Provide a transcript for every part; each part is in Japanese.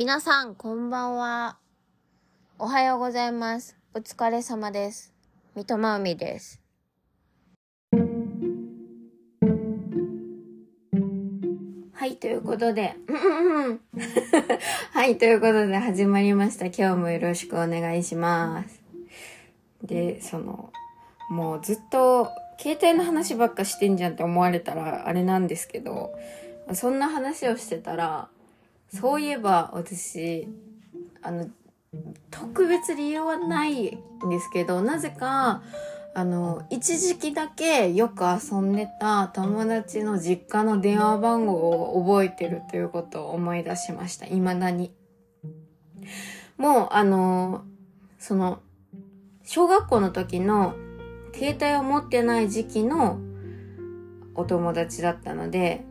皆さん、こんばんは。おはようございます。お疲れ様です。三笘海です。はい、ということで、はい、ということで始まりました。今日もよろしくお願いします。で、その、もうずっと携帯の話ばっかしてんじゃんって思われたらあれなんですけど、そんな話をしてたら、そういえば私、あの、特別理由はないんですけど、なぜか、あの、一時期だけよく遊んでた友達の実家の電話番号を覚えてるということを思い出しました。未だに。もう、あの、その、小学校の時の携帯を持ってない時期のお友達だったので、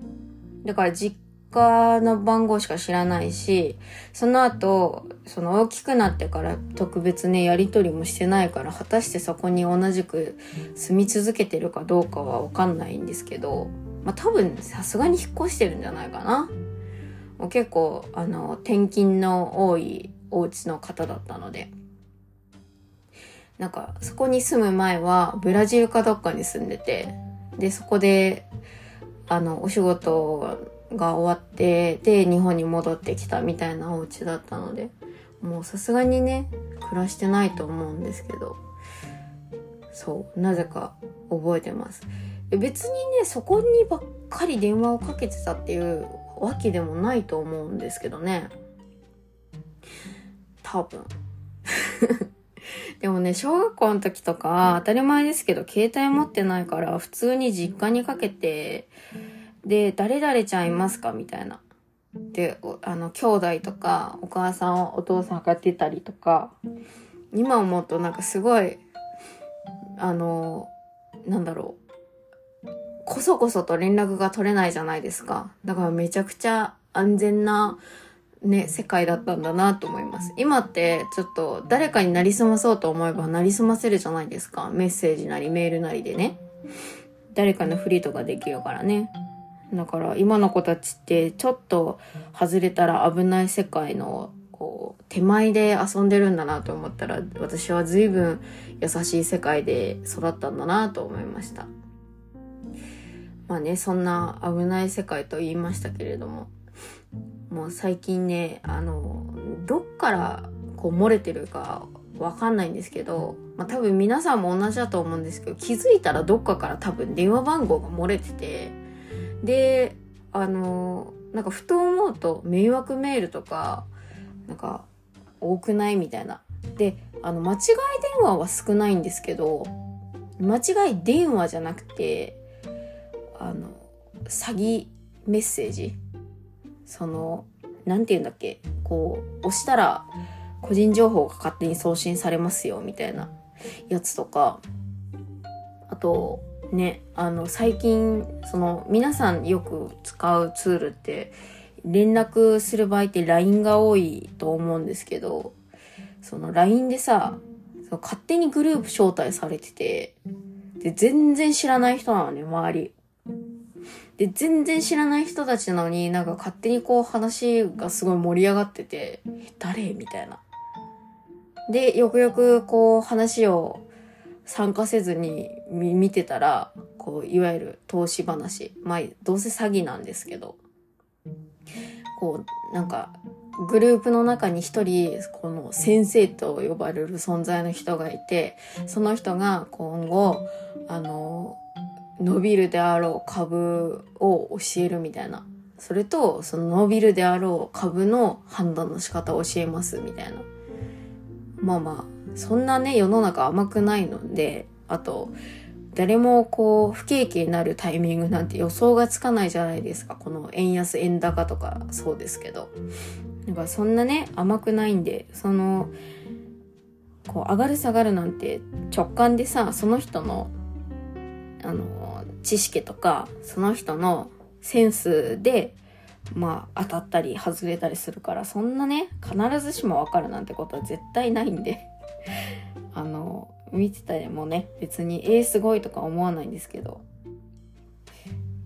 だから実家の番号しか知らないし、その後、その大きくなってから特別ね、やりとりもしてないから、果たしてそこに同じく住み続けてるかどうかはわかんないんですけど、まあ多分さすがに引っ越してるんじゃないかな。結構、あの、転勤の多いお家の方だったので。なんか、そこに住む前は、ブラジルかどっかに住んでて、で、そこで、あの、お仕事が終わって、で、日本に戻ってきたみたいなお家だったので、もうさすがにね、暮らしてないと思うんですけど、そう、なぜか覚えてます。別にね、そこにばっかり電話をかけてたっていうわけでもないと思うんですけどね。多分。でもね、小学校の時とか、当たり前ですけど、携帯持ってないから、普通に実家にかけて、で、誰々ちゃんいますか？みたいな。で、あの、兄弟とか、お母さん、お父さんがってたりとか、今思うとなんかすごい、あの、なんだろう。こそこそと連絡が取れないじゃないですか。だからめちゃくちゃ安全な、ね、世界だったんだなと思います。今ってちょっと誰かになりすまそうと思えばなりすませるじゃないですか。メッセージなりメールなりでね。誰かのフリーとかできるからね。だから今の子たちってちょっと外れたら危ない世界のこう手前で遊んでるんだなと思ったら私は随分優しい世界で育ったんだなと思いました。まあね、そんな危ない世界と言いましたけれども、もう最近ね、あの、どっからこう漏れてるかわかんないんですけど、まあ多分皆さんも同じだと思うんですけど、気づいたらどっかから多分電話番号が漏れてて、で、あの、なんかふと思うと迷惑メールとか、なんか多くないみたいな。で、あの、間違い電話は少ないんですけど、間違い電話じゃなくて、あの、詐欺メッセージその、なんて言うんだっけこう、押したら個人情報が勝手に送信されますよ、みたいなやつとか、あと、ね、あの、最近、その、皆さんよく使うツールって、連絡する場合って LINE が多いと思うんですけど、その LINE でさ、その勝手にグループ招待されてて、で、全然知らない人なのね、周り。で、全然知らない人たちなのになんか勝手にこう話がすごい盛り上がってて、誰？みたいな。で、よくよくこう話を参加せずに見てたら、こう、いわゆる投資話。まあ、どうせ詐欺なんですけど。こう、なんか、グループの中に一人、この先生と呼ばれる存在の人がいて、その人が今後、あの、伸びるであろう株を教えるみたいな。それと、その伸びるであろう株の判断の仕方を教えますみたいな。まあまあ、そんなね、世の中甘くないので、あと、誰もこう、不景気になるタイミングなんて予想がつかないじゃないですか。この円安、円高とかそうですけど。だかそんなね、甘くないんで、その、こう、上がる下がるなんて直感でさ、その人の、あの、知識とか、その人のセンスで、まあ、当たったり外れたりするから、そんなね、必ずしもわかるなんてことは絶対ないんで、あの、見ててもね、別に、えー、すごいとか思わないんですけど、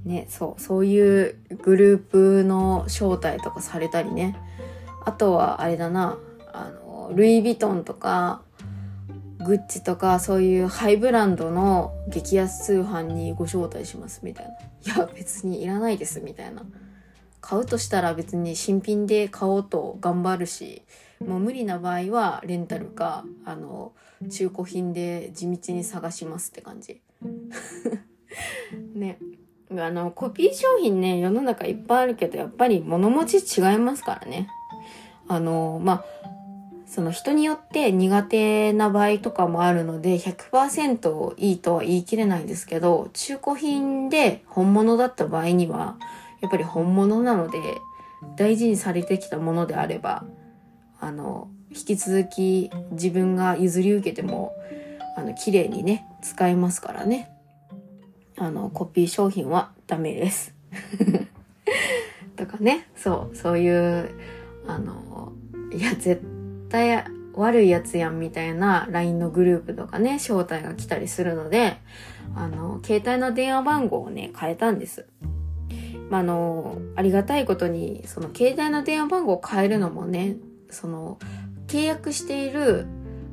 ね、そう、そういうグループの招待とかされたりね、あとはあれだな、あの、ルイ・ヴィトンとか、グッチとかそういうハイブランドの激安通販にご招待しますみたいな。いや、別にいらないですみたいな。買うとしたら別に新品で買おうと頑張るし、もう無理な場合はレンタルか、あの、中古品で地道に探しますって感じ。ね。あの、コピー商品ね、世の中いっぱいあるけど、やっぱり物持ち違いますからね。あの、まあ、その人によって苦手な場合とかもあるので100%いいとは言い切れないんですけど中古品で本物だった場合にはやっぱり本物なので大事にされてきたものであればあの引き続き自分が譲り受けてもあの綺麗にね使えますからね。あのコピー商品はダメです。とかね。そうそういうあのいや絶対悪いやつやんみたいな LINE のグループとかね、招待が来たりするので、あの、携帯の電話番号をね、変えたんです。まあ、あの、ありがたいことに、その携帯の電話番号を変えるのもね、その、契約している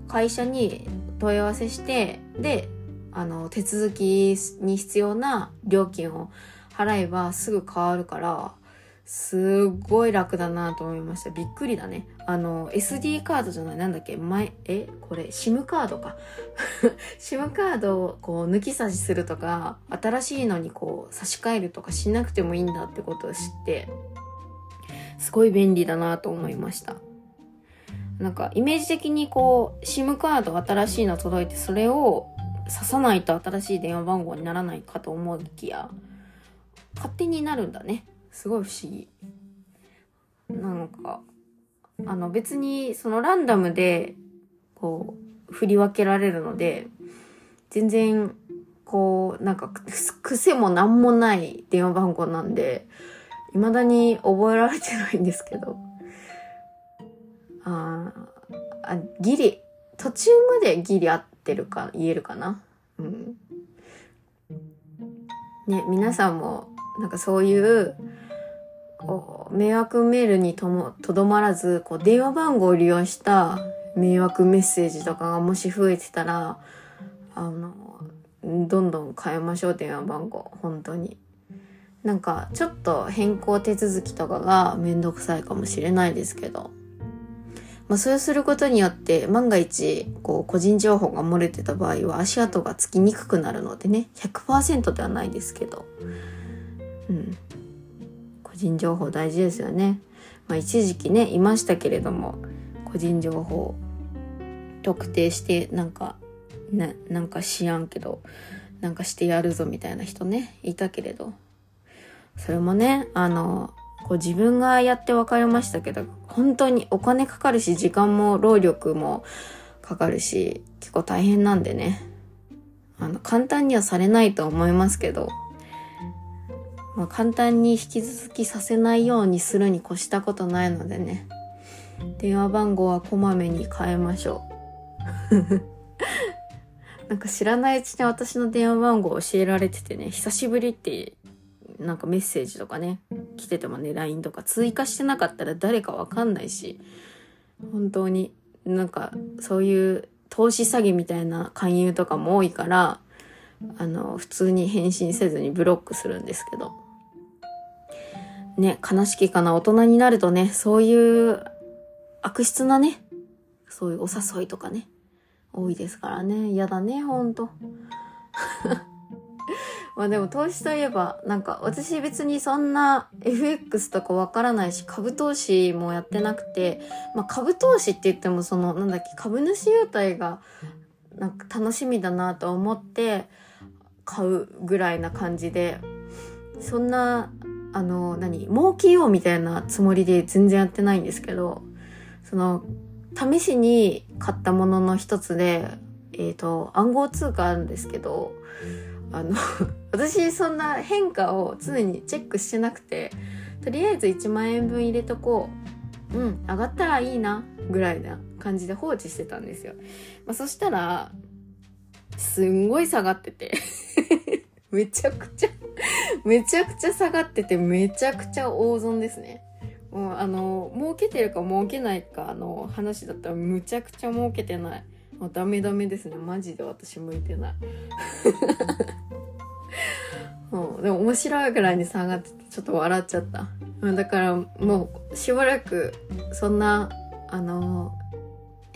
会社に問い合わせして、で、あの、手続きに必要な料金を払えばすぐ変わるから、すっごい楽だなと思いました。びっくりだね。あの、SD カードじゃない、なんだっけ、前、え、これ、SIM カードか。SIM カードをこう抜き差しするとか、新しいのにこう差し替えるとかしなくてもいいんだってことを知って、すごい便利だなと思いました。なんか、イメージ的にこう、SIM カード新しいの届いて、それを刺さないと新しい電話番号にならないかと思いきや、勝手になるんだね。すごい不思議。なんか、あの別にそのランダムでこう振り分けられるので、全然こうなんか癖も何もない電話番号なんで、未だに覚えられてないんですけど。ああ、ギリ、途中までギリ合ってるか言えるかな？うん。ね、皆さんもなんかそういうこう迷惑メールにともとどまらずこう電話番号を利用した迷惑メッセージとかがもし増えてたらあのどんどん変えましょう電話番号本当に。なんかちょっと変更手続きとかがめんどくさいかもしれないですけど。まあ、そうすることによって万が一こう個人情報が漏れてた場合は足跡がつきにくくなるのでね100%ではないですけど。うん。人情報大事ですよね。まあ、一時期ね、いましたけれども、個人情報特定してなんか、な、なんかしやんけど、なんかしてやるぞみたいな人ね、いたけれど。それもね、あの、こう自分がやって分かりましたけど、本当にお金かかるし、時間も労力もかかるし、結構大変なんでね。あの、簡単にはされないと思いますけど、まあ、簡単に引き続きさせないようにするに越したことないのでね。電話番号はこまめに変えましょう。なんか知らないうちに私の電話番号教えられててね久しぶりってなんかメッセージとかね来ててもね LINE とか追加してなかったら誰かわかんないし本当になんかそういう投資詐欺みたいな勧誘とかも多いからあの、普通に返信せずにブロックするんですけど。ね、悲しきかな。大人になるとね、そういう悪質なね、そういうお誘いとかね、多いですからね。嫌だね、ほんと。まあでも投資といえば、なんか私別にそんな FX とかわからないし、株投資もやってなくて、まあ株投資って言ってもその、なんだっけ、株主優待がなんか楽しみだなと思って、買うぐらいな感じでそんなあの何儲けようみたいなつもりで全然やってないんですけどその試しに買ったものの一つでえっ、ー、と暗号通貨あるんですけどあの 私そんな変化を常にチェックしてなくてとりあえず1万円分入れとこう。うん上がったらいいなぐらいな感じで放置してたんですよ、まあ、そしたらすんごい下がってて。めちゃくちゃめちゃくちゃ下がってて、めちゃくちゃ大損ですね。もうあの儲けてるか儲けないかの話だったらむちゃくちゃ儲けてない。もうダメダメですね。マジで私向いてない。うん、でも面白いぐらいに下がっててちょっと笑っちゃった。だからもうしばらくそんなあの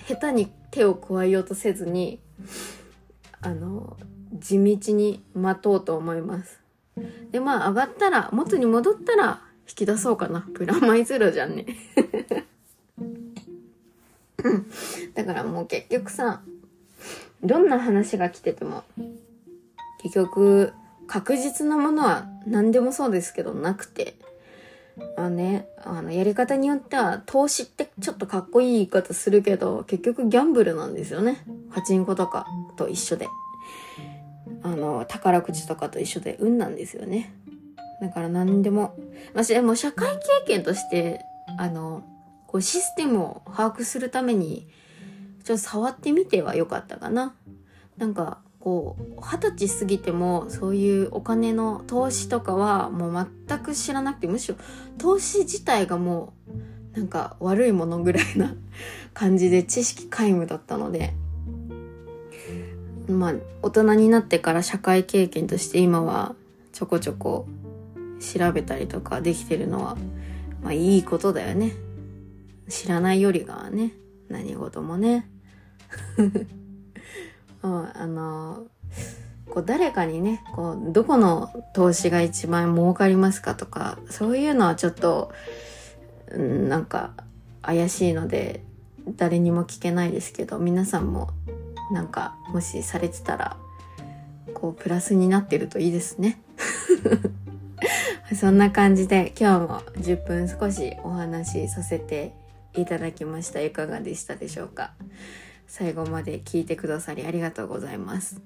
下手に手を加えようとせずにあの地道に待とうと思いますでまあ上がったら元に戻ったら引き出そうかなプラマイゼロじゃんね だからもう結局さどんな話が来てても結局確実なものは何でもそうですけどなくてあのね、あの、やり方によっては、投資ってちょっとかっこいい言い方するけど、結局ギャンブルなんですよね。パチンコとかと一緒で。あの、宝くじとかと一緒で運なんですよね。だから何でも。私、でも社会経験として、あの、こうシステムを把握するために、ちょっと触ってみてはよかったかな。なんか、こう二十歳過ぎてもそういうお金の投資とかはもう全く知らなくてむしろ投資自体がもうなんか悪いものぐらいな感じで知識皆無だったのでまあ大人になってから社会経験として今はちょこちょこ調べたりとかできてるのはまあいいことだよね。知らないよりがね何事もね。うん、あのこう誰かにねこうどこの投資が一番儲かりますかとかそういうのはちょっと、うん、なんか怪しいので誰にも聞けないですけど皆さんもなんかもしされてたらこうプラスになってるといいですね。そんな感じで今日も10分少しお話しさせていただきました。いかがでしたでしょうか？最後まで聞いてくださりありがとうございます。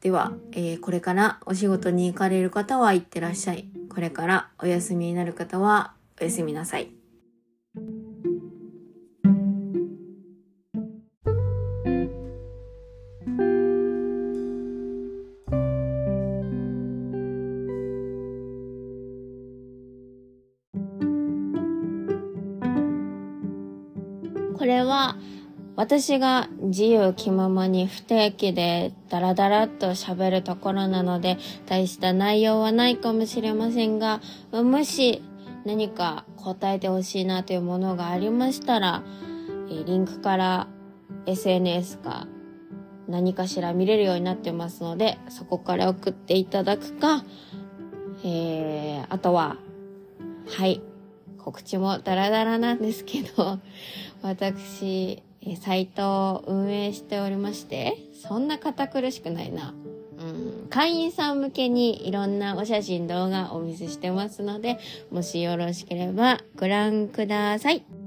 では、えー、これからお仕事に行かれる方は行ってらっしゃい。これからお休みになる方はおやすみなさい。これは私が自由気ままに不定期でダラダラっと喋るところなので大した内容はないかもしれませんが、もし何か答えてほしいなというものがありましたら、リンクから SNS か何かしら見れるようになってますので、そこから送っていただくか、えー、あとは、はい、告知もダラダラなんですけど、私、サイトを運営しておりまして、そんな堅苦しくないな。うん、会員さん向けにいろんなお写真動画お見せしてますので、もしよろしければご覧ください。